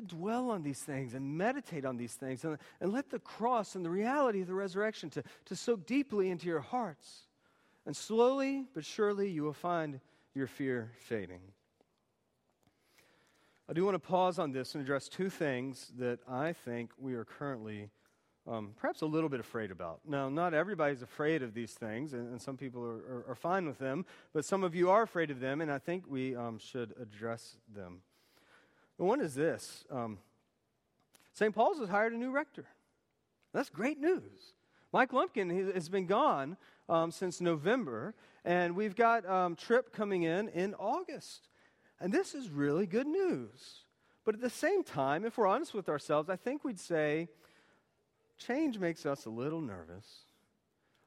to dwell on these things and meditate on these things and, and let the cross and the reality of the resurrection to, to soak deeply into your hearts. And slowly but surely you will find your fear fading. I do want to pause on this and address two things that I think we are currently um, perhaps a little bit afraid about. Now, not everybody's afraid of these things, and, and some people are, are, are, fine with them, but some of you are afraid of them, and I think we um, should address them. The one is this um, St. Paul's has hired a new rector. That's great news. Mike Lumpkin has been gone um, since November, and we've got um, Trip coming in in August. And this is really good news. But at the same time, if we're honest with ourselves, I think we'd say change makes us a little nervous.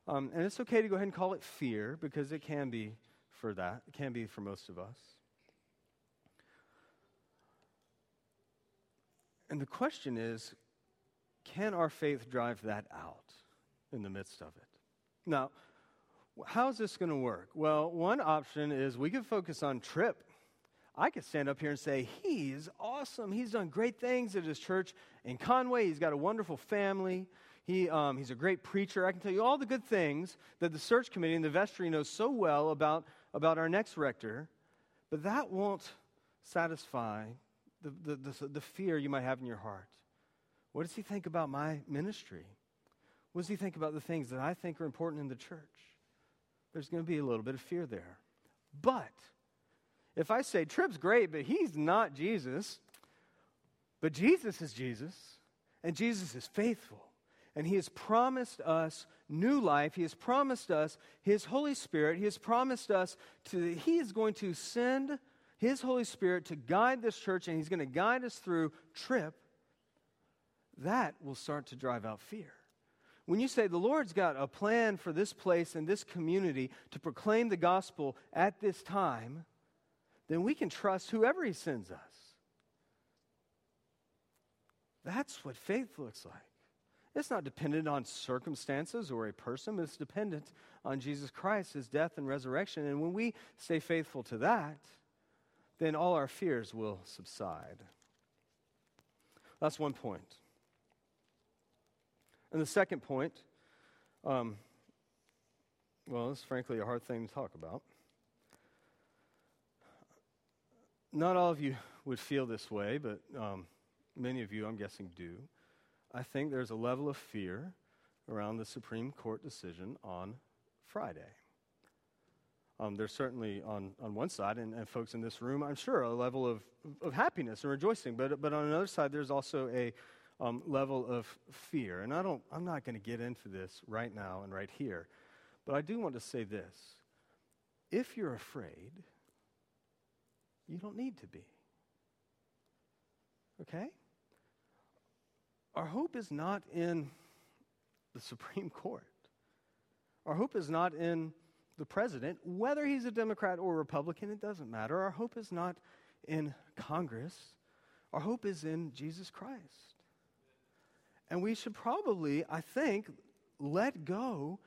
Um, and it's okay to go ahead and call it fear because it can be for that, it can be for most of us. And the question is can our faith drive that out in the midst of it? Now, how's this going to work? Well, one option is we could focus on Trip. I could stand up here and say, He's awesome. He's done great things at his church in Conway. He's got a wonderful family. He, um, he's a great preacher. I can tell you all the good things that the search committee and the vestry knows so well about, about our next rector, but that won't satisfy the, the, the, the fear you might have in your heart. What does he think about my ministry? What does he think about the things that I think are important in the church? There's going to be a little bit of fear there. But if I say, Trip's great, but he's not Jesus, but Jesus is Jesus, and Jesus is faithful, and he has promised us new life. He has promised us his Holy Spirit. He has promised us to, he is going to send his Holy Spirit to guide this church, and he's going to guide us through Trip. That will start to drive out fear. When you say the Lord's got a plan for this place and this community to proclaim the gospel at this time, then we can trust whoever He sends us. That's what faith looks like. It's not dependent on circumstances or a person, it's dependent on Jesus Christ, His death and resurrection. And when we stay faithful to that, then all our fears will subside. That's one point. And the second point, um, well, it's frankly a hard thing to talk about. Not all of you would feel this way, but um, many of you, I'm guessing, do. I think there's a level of fear around the Supreme Court decision on Friday. Um, there's certainly on, on one side, and, and, folks in this room, I'm sure, a level of, of happiness and rejoicing. But, but on another side, there's also a, um, level of fear. And I don't, I'm not going to get into this right now and right here. But I do want to say this. If you're afraid, you don't need to be. Okay? Our hope is not in the Supreme Court. Our hope is not in the president, whether he's a Democrat or Republican, it doesn't matter. Our hope is not in Congress. Our hope is in Jesus Christ. And we should probably, I think, let go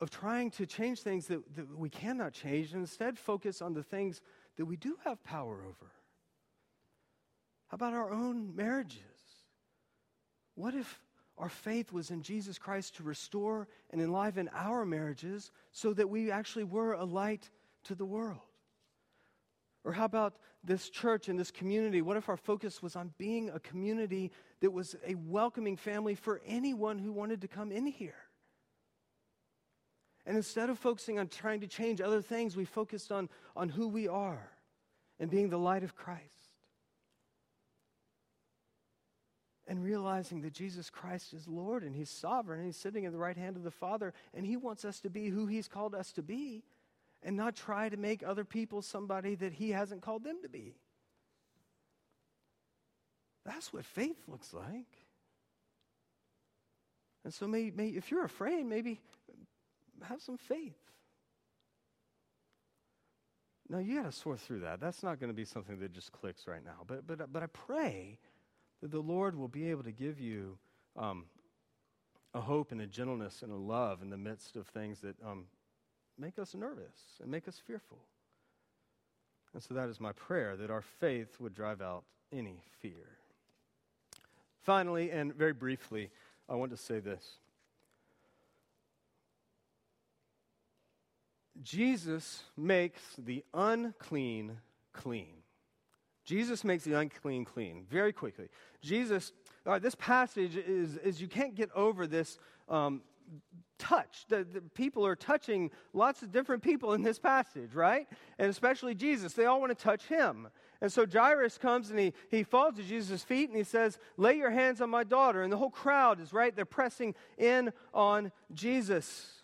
of trying to change things that, that we cannot change and instead focus on the things that we do have power over. How about our own marriages? What if our faith was in Jesus Christ to restore and enliven our marriages so that we actually were a light to the world? Or how about this church and this community? What if our focus was on being a community that was a welcoming family for anyone who wanted to come in here? And instead of focusing on trying to change other things, we focused on, on who we are and being the light of Christ. And realizing that Jesus Christ is Lord and He's sovereign and He's sitting at the right hand of the Father and He wants us to be who He's called us to be and not try to make other people somebody that He hasn't called them to be. That's what faith looks like. And so, may, may, if you're afraid, maybe have some faith. Now, you got to sort through that. That's not going to be something that just clicks right now. But, but, but I pray that the Lord will be able to give you um, a hope and a gentleness and a love in the midst of things that um, make us nervous and make us fearful. And so that is my prayer that our faith would drive out any fear. Finally, and very briefly, I want to say this Jesus makes the unclean clean. Jesus makes the unclean clean very quickly. Jesus, this passage is, is you can't get over this um, touch. The, the, people are touching lots of different people in this passage, right? And especially Jesus. They all want to touch him. And so Jairus comes and he, he falls at Jesus' feet and he says, Lay your hands on my daughter. And the whole crowd is right, they're pressing in on Jesus.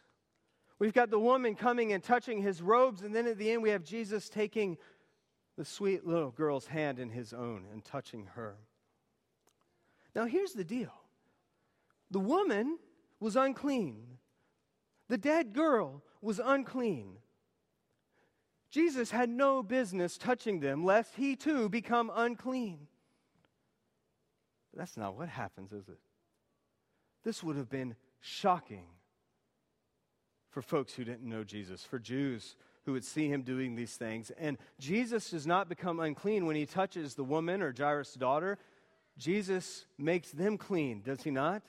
We've got the woman coming and touching his robes, and then at the end, we have Jesus taking the sweet little girl's hand in his own and touching her. Now, here's the deal the woman was unclean, the dead girl was unclean. Jesus had no business touching them, lest he too become unclean. But that's not what happens, is it? This would have been shocking for folks who didn't know Jesus, for Jews who would see him doing these things. And Jesus does not become unclean when he touches the woman or Jairus' daughter. Jesus makes them clean, does he not?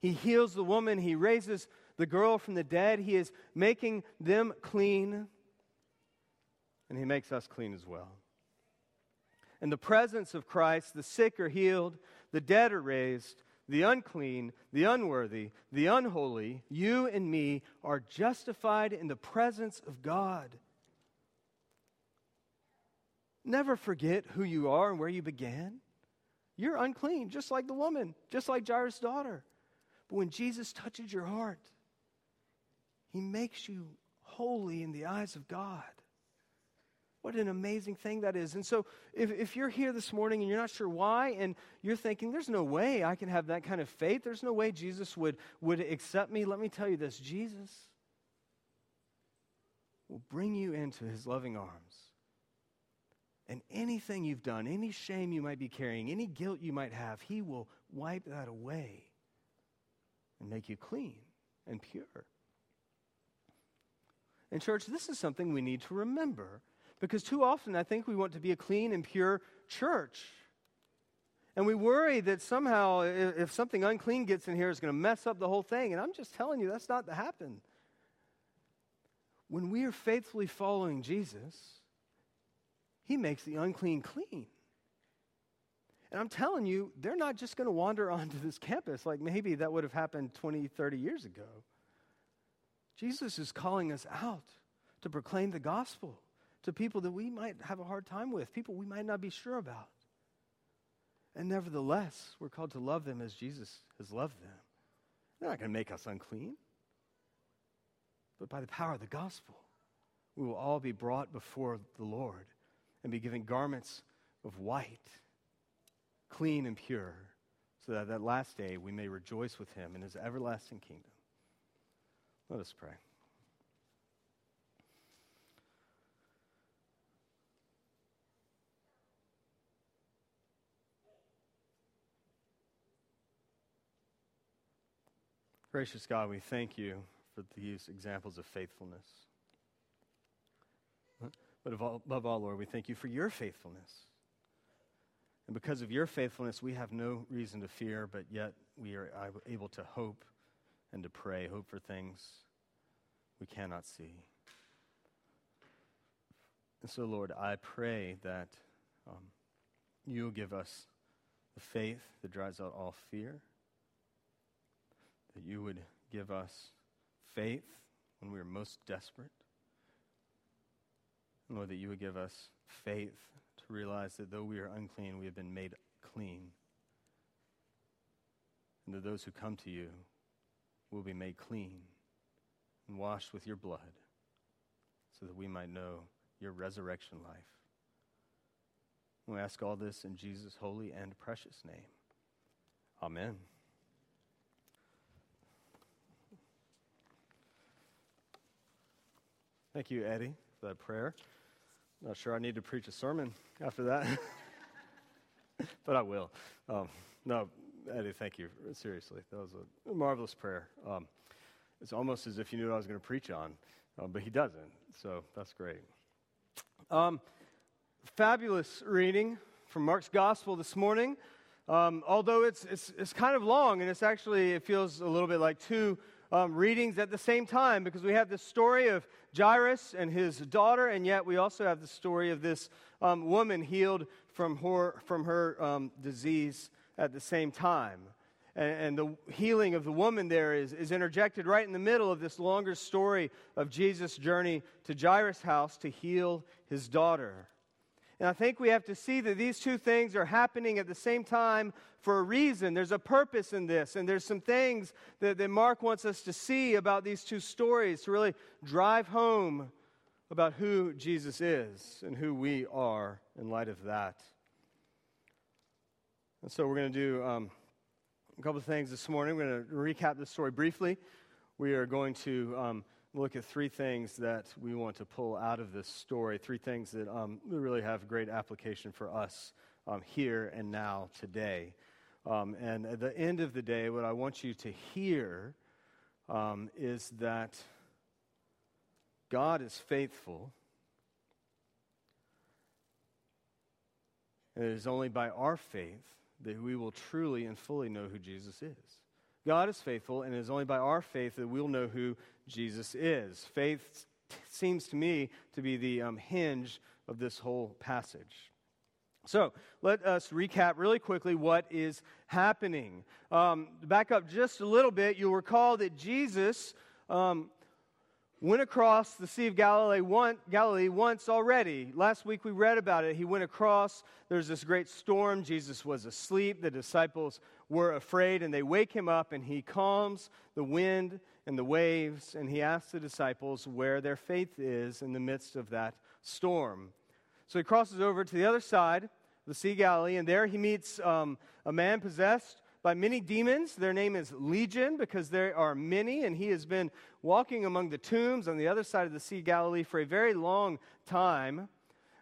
He heals the woman, he raises the girl from the dead, he is making them clean, and he makes us clean as well. In the presence of Christ, the sick are healed, the dead are raised, the unclean, the unworthy, the unholy, you and me are justified in the presence of God. Never forget who you are and where you began. You're unclean, just like the woman, just like Jairus' daughter. But when Jesus touches your heart, he makes you holy in the eyes of God. What an amazing thing that is. And so, if, if you're here this morning and you're not sure why, and you're thinking, there's no way I can have that kind of faith, there's no way Jesus would, would accept me, let me tell you this Jesus will bring you into his loving arms. And anything you've done, any shame you might be carrying, any guilt you might have, he will wipe that away and make you clean and pure. And, church, this is something we need to remember because too often I think we want to be a clean and pure church. And we worry that somehow if something unclean gets in here, it's going to mess up the whole thing. And I'm just telling you, that's not to happen. When we are faithfully following Jesus, He makes the unclean clean. And I'm telling you, they're not just going to wander onto this campus like maybe that would have happened 20, 30 years ago. Jesus is calling us out to proclaim the gospel to people that we might have a hard time with, people we might not be sure about. And nevertheless, we're called to love them as Jesus has loved them. They're not going to make us unclean. But by the power of the gospel, we will all be brought before the Lord and be given garments of white, clean and pure, so that that last day we may rejoice with him in his everlasting kingdom. Let us pray. Gracious God, we thank you for these examples of faithfulness. But above all, Lord, we thank you for your faithfulness. And because of your faithfulness, we have no reason to fear, but yet we are able to hope and to pray, hope for things we cannot see. And so, Lord, I pray that um, you'll give us the faith that drives out all fear that you would give us faith when we are most desperate. Lord, that you would give us faith to realize that though we are unclean, we have been made clean. And that those who come to you will be made clean and washed with your blood so that we might know your resurrection life. We ask all this in Jesus' holy and precious name. Amen. Thank you, Eddie, for that prayer. Not sure I need to preach a sermon after that, but I will. Um, no, Eddie, thank you. Seriously, that was a marvelous prayer. Um, it's almost as if you knew what I was going to preach on, um, but he doesn't, so that's great. Um, fabulous reading from Mark's Gospel this morning. um, although it's, it's, it's kind of long, and it's actually, it feels a little bit like two um, readings at the same time because we have the story of Jairus and his daughter, and yet we also have the story of this um, woman healed from her, from her um, disease at the same time. And, and, the healing of the woman there is, is interjected right in the middle of this longer story of Jesus' journey to Jairus' house to heal his daughter. And I think we have to see that these two things are happening at the same time for a reason. There's a purpose in this, and there's some things that, that Mark wants us to see about these two stories to really drive home about who Jesus is and who we are in light of that. And so we're going to do um, a couple of things this morning. We're going to recap this story briefly. We are going to. Um, look at three things that we want to pull out of this story, three things that um, really have great application for us um, here and now today. Um, and at the end of the day, what I want you to hear um, is that God is faithful. And it is only by our faith that we will truly and fully know who Jesus is. God is faithful, and it is only by our faith that we'll know who Jesus is. Faith seems to me to be the um, hinge of this whole passage. So let us recap really quickly what is happening. Um, back up just a little bit, you'll recall that Jesus um, went across the Sea of Galilee, one, Galilee once already. Last week we read about it. He went across, there's this great storm. Jesus was asleep. The disciples were afraid, and they wake him up, and he calms the wind and the waves, and he asks the disciples where their faith is in the midst of that storm. So he crosses over to the other side, the Sea Galilee, and there he meets um, a man possessed by many demons. Their name is Legion because there are many, and he has been walking among the tombs on the other side of the Sea Galilee for a very long time.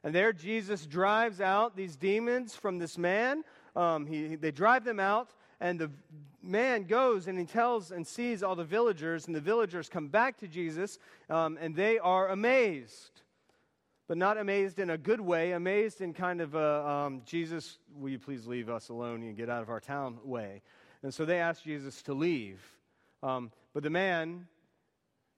And there Jesus drives out these demons from this man. Um, he, they drive them out, and the man goes and he tells and sees all the villagers, and the villagers come back to Jesus, um, and they are amazed but not amazed in a good way, amazed in kind of a um, Jesus, will you please leave us alone and get out of our town way. And so they ask Jesus to leave. Um, but the man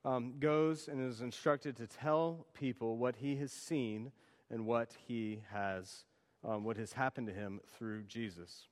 um, goes and is instructed to tell people what he has seen and what he has, um, what has happened to him through Jesus.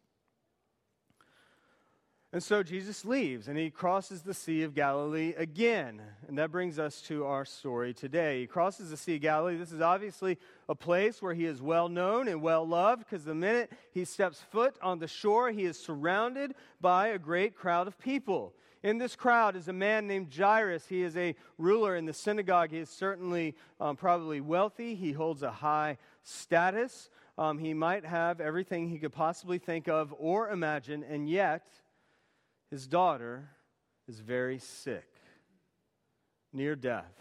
And so Jesus leaves and he crosses the Sea of Galilee again. And that brings us to our story today. He crosses the Sea of Galilee. This is obviously a place where he is well known and well loved because the minute he steps foot on the shore, he is surrounded by a great crowd of people. In this crowd is a man named Jairus. He is a ruler in the synagogue. He is certainly um, probably wealthy. He holds a high status. Um, he might have everything he could possibly think of or imagine, and yet, his daughter is very sick, near death.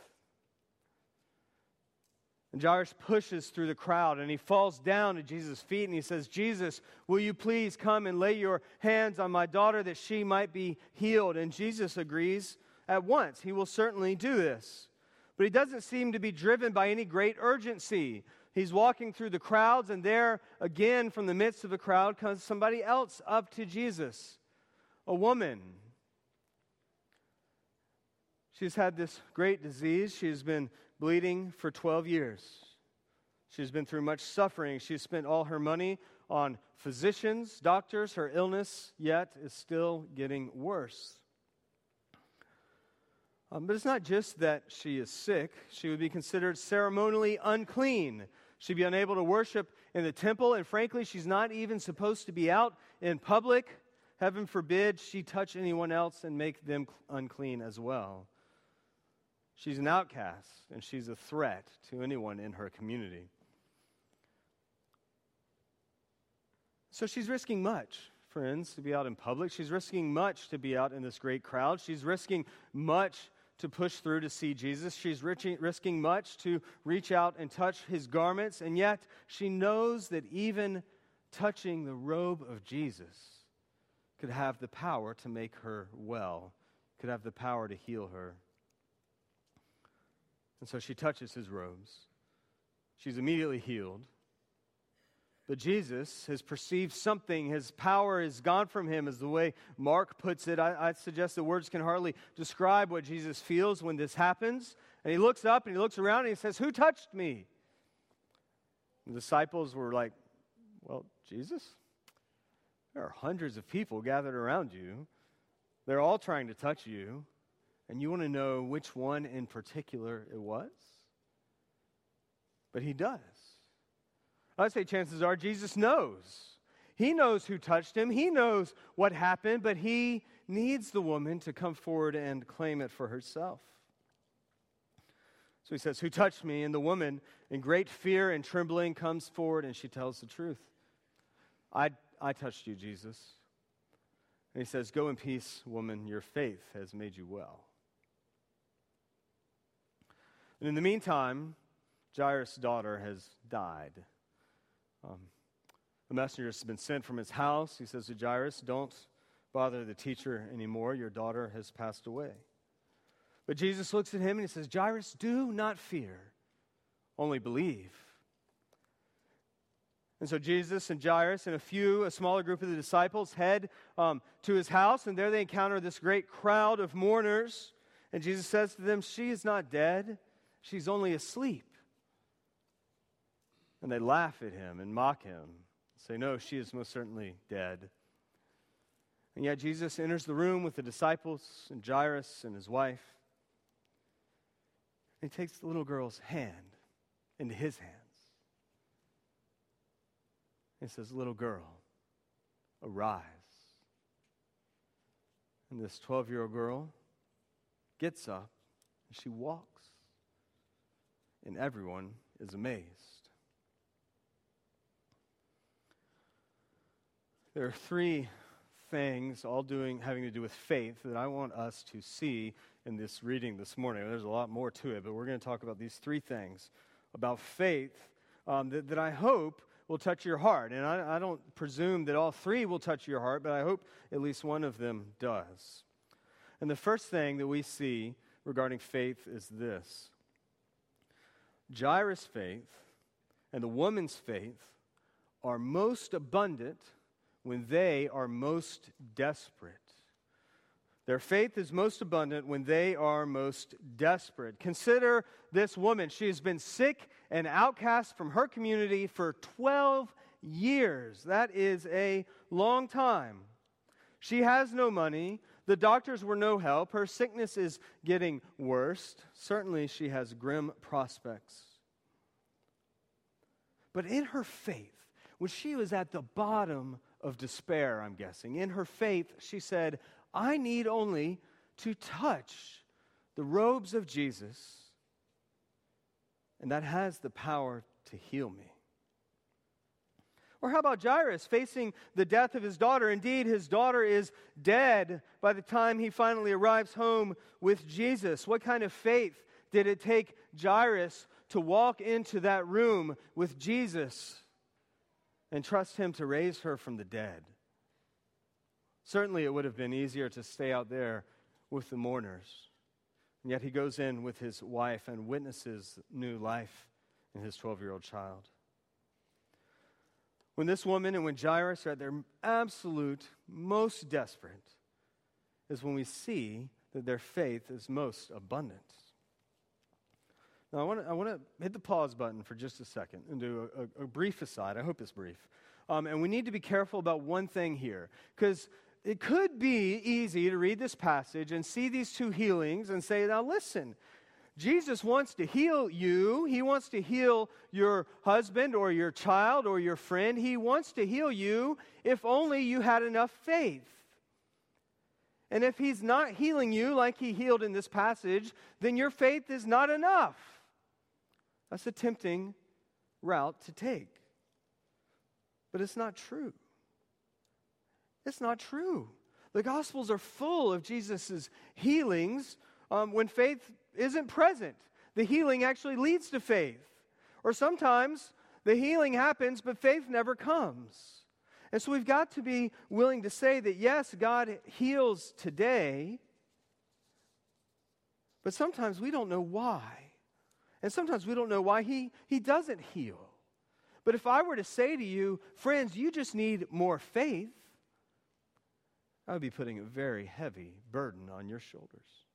And Jairus pushes through the crowd and he falls down at Jesus' feet and he says, Jesus, will you please come and lay your hands on my daughter that she might be healed? And Jesus agrees at once. He will certainly do this. But he doesn't seem to be driven by any great urgency. He's walking through the crowds, and there, again, from the midst of the crowd, comes somebody else up to Jesus a woman. She's had this great disease. She's been bleeding for 12 years. She's been through much suffering. She's spent all her money on physicians, doctors. Her illness, yet, is still getting worse. Um, but it's not just that she is sick, she would be considered ceremonially unclean. She'd be unable to worship in the temple, and frankly, she's not even supposed to be out in public Heaven forbid she touch anyone else and make them unclean as well. She's an outcast and she's a threat to anyone in her community. So she's risking much, friends, to be out in public. She's risking much to be out in this great crowd. She's risking much to push through to see Jesus. She's risking much to reach out and touch his garments. And yet she knows that even touching the robe of Jesus could have the power to make her well, could have the power to heal her. And so she touches his robes. She's immediately healed. But Jesus has perceived something. His power is gone from him, is the way Mark puts it. I, I, suggest the words can hardly describe what Jesus feels when this happens. And he looks up and he looks around and he says, Who touched me? The disciples were like, Well, Jesus, there are hundreds of people gathered around you. They're all trying to touch you. And you want to know which one in particular it was? But he does. I'd say chances are Jesus knows. He knows who touched him, he knows what happened, but he needs the woman to come forward and claim it for herself. So he says, Who touched me? And the woman, in great fear and trembling, comes forward and she tells the truth. I, I touched you, Jesus. And he says, Go in peace, woman, your faith has made you well. And in the meantime, Jairus' daughter has died. Um, the messenger has been sent from his house. He says to Jairus, Don't bother the teacher anymore. Your daughter has passed away. But Jesus looks at him and he says, Jairus, do not fear, only believe. And so Jesus and Jairus and a few, a smaller group of the disciples, head um, to his house, and there they encounter this great crowd of mourners. And Jesus says to them, She is not dead, she's only asleep. And they laugh at him and mock him, say, No, she is most certainly dead. And yet Jesus enters the room with the disciples and Jairus and his wife. And he takes the little girl's hand into his hands. And says, Little girl, arise. And this 12 year old girl gets up and she walks. And everyone is amazed. There are three things, all doing having to do with faith, that I want us to see in this reading this morning. There's a lot more to it, but we're going to talk about these three things about faith um, that, that I hope will touch your heart. And I, I don't presume that all three will touch your heart, but I hope at least one of them does. And the first thing that we see regarding faith is this Jairus' faith and the woman's faith are most abundant when they are most desperate. Their faith is most abundant when they are most desperate. Consider this woman. She has been sick and outcast from her community for 12 years. That is a long time. She has no money. The doctors were no help. Her sickness is getting worse. Certainly, she has grim prospects. But in her faith, when she was at the bottom of despair, I'm guessing. In her faith, she said, I need only to touch the robes of Jesus, and that has the power to heal me. Or how about Jairus facing the death of his daughter? Indeed, his daughter is dead by the time he finally arrives home with Jesus. What kind of faith did it take Jairus to walk into that room with Jesus and trust Him to raise her from the dead. Certainly, it would have been easier to stay out there with the mourners. And yet, he goes in with his wife and witnesses new life in his 12 year old child. When this woman and when Jairus are at their absolute most desperate, is when we see that their faith is most abundant. Now, I want to I hit the pause button for just a second and do a, a, a brief aside. I hope it's brief. Um, and we need to be careful about one thing here, because it could be easy to read this passage and see these two healings and say, now listen, Jesus wants to heal you. He wants to heal your husband or your child or your friend. He wants to heal you if only you had enough faith. And if he's not healing you like he healed in this passage, then your faith is not enough. That's a tempting route to take. But it's not true. It's not true. The Gospels are full of Jesus' healings um, when faith isn't present. The healing actually leads to faith. Or sometimes the healing happens, but faith never comes. And so we've got to be willing to say that yes, God heals today, but sometimes we don't know why. And sometimes we don't know why he, he doesn't heal. But if I were to say to you, friends, you just need more faith, I would be putting a very heavy burden on your shoulders.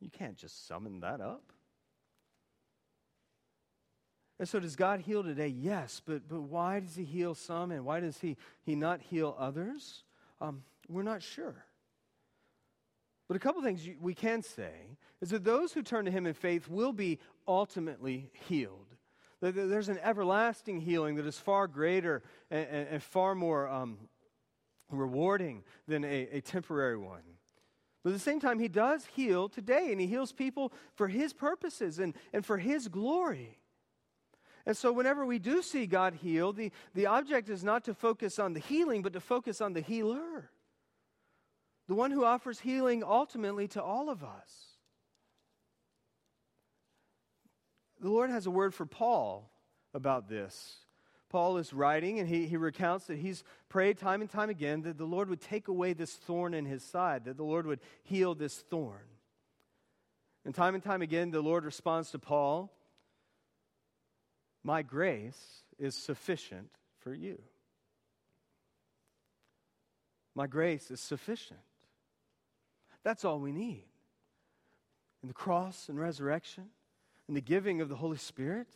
You can't just summon that up. And so, does God heal today? Yes, but, but why does He heal some and why does He, he not heal others? Um, we're not sure. But a couple things we can say is that those who turn to Him in faith will be ultimately healed. There's an everlasting healing that is far greater and, and, and far more um, rewarding than a, a temporary one. But at the same time, He does heal today, and He heals people for His purposes and, and for His glory. And so, whenever we do see God heal, the, the object is not to focus on the healing, but to focus on the healer, the one who offers healing ultimately to all of us. The Lord has a word for Paul about this. Paul is writing, and he, he recounts that he's prayed time and time again that the Lord would take away this thorn in his side, that the Lord would heal this thorn. And time and time again, the Lord responds to Paul my grace is sufficient for you. My grace is sufficient. That's all we need. In the cross and resurrection, and the giving of the Holy Spirit,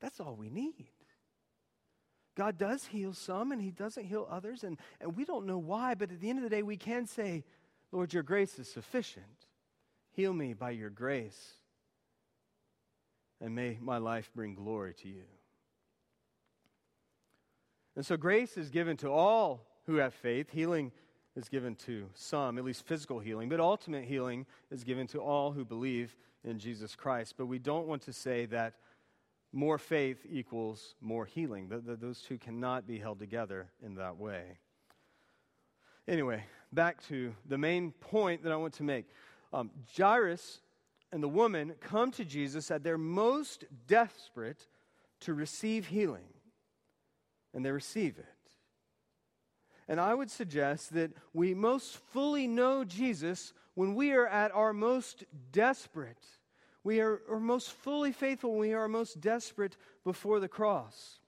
that's all we need. God does heal some and He doesn't heal others, and, and we don't know why, but at the end of the day, we can say, Lord, your grace is sufficient. Heal me by your grace and may my life bring glory to you. And so grace is given to all who have faith. Healing is given to some, at least physical healing, but ultimate healing is given to all who believe in Jesus Christ. But we don't want to say that more faith equals more healing. The, the, those two cannot be held together in that way. Anyway, back to the main point that I want to make. Um, Jairus and the woman come to Jesus at their most desperate to receive healing, and they receive it. And I would suggest that we most fully know Jesus when we are at our most desperate. We are, are most fully faithful when we are most desperate before the cross.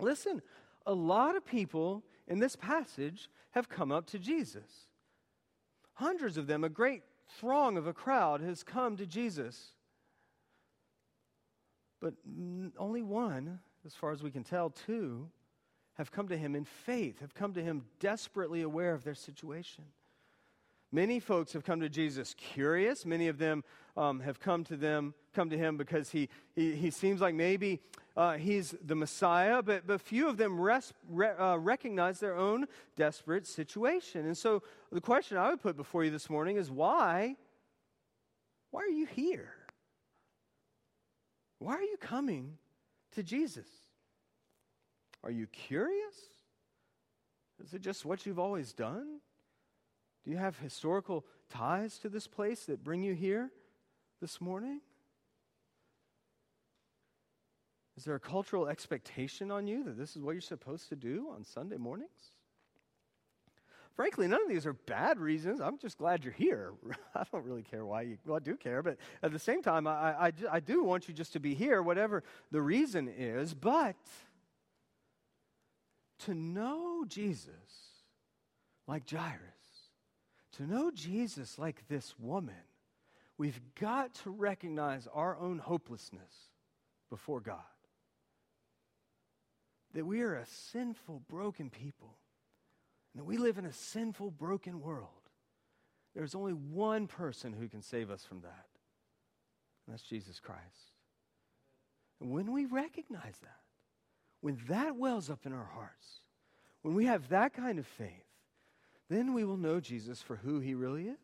Listen, a lot of people in this passage have come up to Jesus. Hundreds of them, a great throng of a crowd has come to Jesus. But only one, as far as we can tell, two, have come to him in faith, have come to him desperately aware of their situation. Many folks have come to Jesus curious. Many of them um, have come to them, come to him because he, he, he seems like maybe uh, he's the Messiah, but, but few of them res, re, uh, recognize their own desperate situation. And so the question I would put before you this morning is why? Why are you here? Why are you coming to Jesus? Are you curious? Is it just what you've always done? Do you have historical ties to this place that bring you here this morning? Is there a cultural expectation on you that this is what you're supposed to do on Sunday mornings? Frankly, none of these are bad reasons. I'm just glad you're here. I don't really care why you, well, I do care, but at the same time, I, I, I do want you just to be here, whatever the reason is. But to know Jesus like Jairus, to know Jesus like this woman, we've got to recognize our own hopelessness before God. That we are a sinful, broken people. And that we live in a sinful, broken world. There's only one person who can save us from that, and that's Jesus Christ. And when we recognize that, when that wells up in our hearts, when we have that kind of faith, then we will know Jesus for who he really is.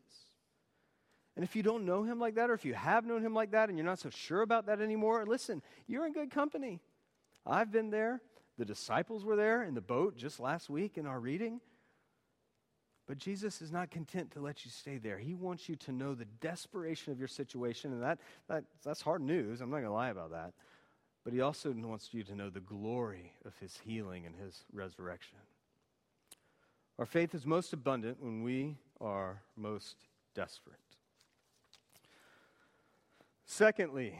And if you don't know him like that, or if you have known him like that and you're not so sure about that anymore, listen, you're in good company. I've been there. The disciples were there in the boat just last week in our reading. But Jesus is not content to let you stay there. He wants you to know the desperation of your situation, and that, that, that's hard news. I'm not going to lie about that. But he also wants you to know the glory of his healing and his resurrection. Our faith is most abundant when we are most desperate. Secondly,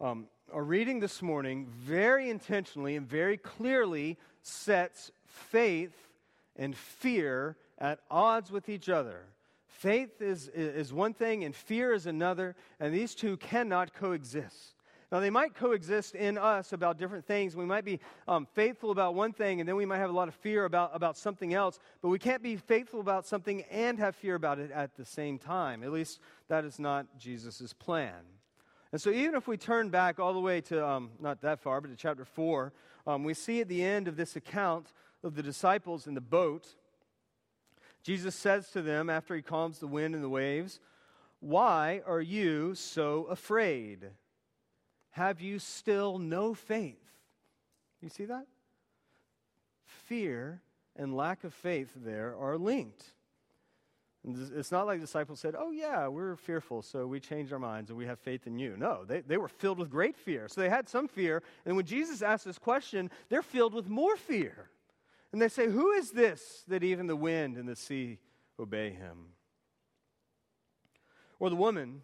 Um, our reading this morning very intentionally and very clearly sets faith and fear at odds with each other. Faith is, is one thing and fear is another, and these two cannot coexist. Now, they might coexist in us about different things. We might be um, faithful about one thing, and then we might have a lot of fear about, about something else, but we can't be faithful about something and have fear about it at the same time. At least that is not Jesus' plan. And so, even if we turn back all the way to, um, not that far, but to chapter 4, um, we see at the end of this account of the disciples in the boat, Jesus says to them after he calms the wind and the waves, Why are you so afraid? Have you still no faith? You see that? Fear and lack of faith there are linked. It's not like disciples said, Oh, yeah, we're fearful, so we changed our minds and we have faith in you. No, they, they were filled with great fear. So they had some fear. And when Jesus asked this question, they're filled with more fear. And they say, Who is this that even the wind and the sea obey him? Or the woman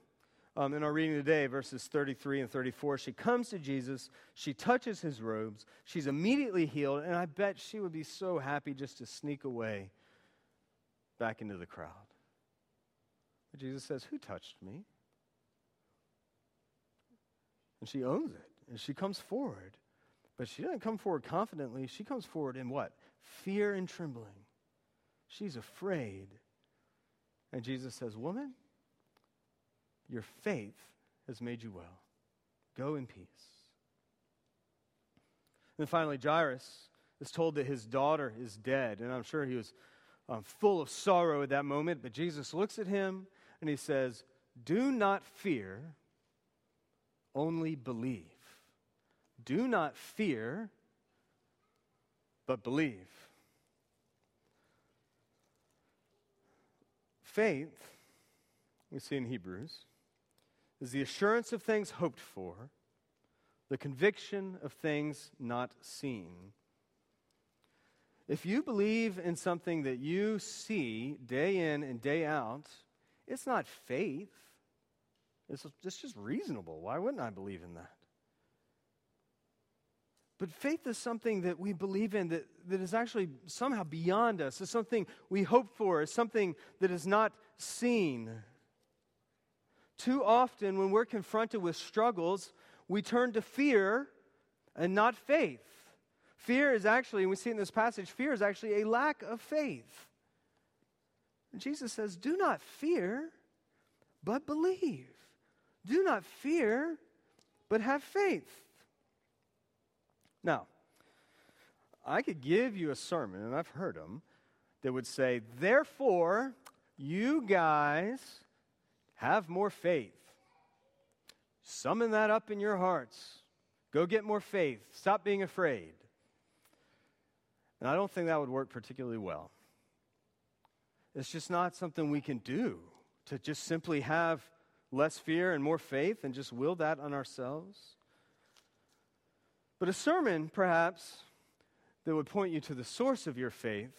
um, in our reading today, verses 33 and 34, she comes to Jesus, she touches his robes, she's immediately healed, and I bet she would be so happy just to sneak away back into the crowd. But Jesus says, Who touched me? And she owns it, and she comes forward. But she doesn't come forward confidently. She comes forward in what? Fear and trembling. She's afraid. And Jesus says, Woman, your faith has made you well. Go in peace. And finally, Jairus is told that his daughter is dead. And I'm sure he was um, full of sorrow at that moment. But Jesus looks at him and he says, Do not fear, only believe. Do not fear, but believe. Faith, we see in Hebrews, is the assurance of things hoped for, the conviction of things not seen. If you believe in something that you see day in and day out, it's not faith. It's, it's just reasonable. Why wouldn't I believe in that? But faith is something that we believe in that, that is actually somehow beyond us. It's something we hope for. It's something that is not seen. Too often, when we're confronted with struggles, we turn to fear and not faith. Fear is actually, and we see in this passage, fear is actually a lack of faith. And Jesus says, Do not fear, but believe. Do not fear, but have faith. Now, I could give you a sermon, and I've heard them, that would say, Therefore, you guys have more faith. Summon that up in your hearts. Go get more faith. Stop being afraid. And I don't think that would work particularly well. It's just not something we can do to just simply have less fear and more faith and just will that on ourselves. But a sermon, perhaps, that would point you to the source of your faith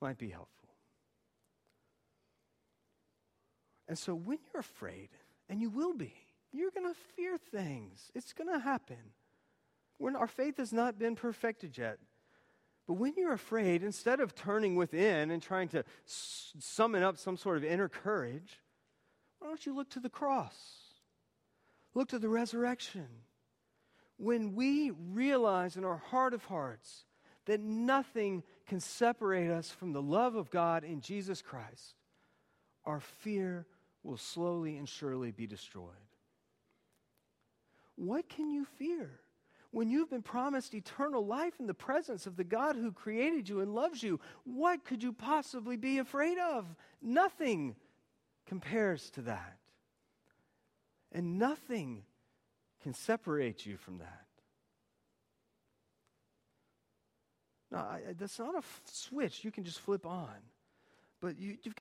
might be helpful. And so when you're afraid, and you will be, you're going to fear things. It's going to happen. When our faith has not been perfected yet. But when you're afraid, instead of turning within and trying to summon up some sort of inner courage, why don't you look to the cross? Look to the resurrection. When we realize in our heart of hearts that nothing can separate us from the love of God in Jesus Christ, our fear will slowly and surely be destroyed. What can you fear? When you've been promised eternal life in the presence of the God who created you and loves you, what could you possibly be afraid of? Nothing compares to that. And nothing can separate you from that. No, I, that's not a f- switch you can just flip on. But you, you've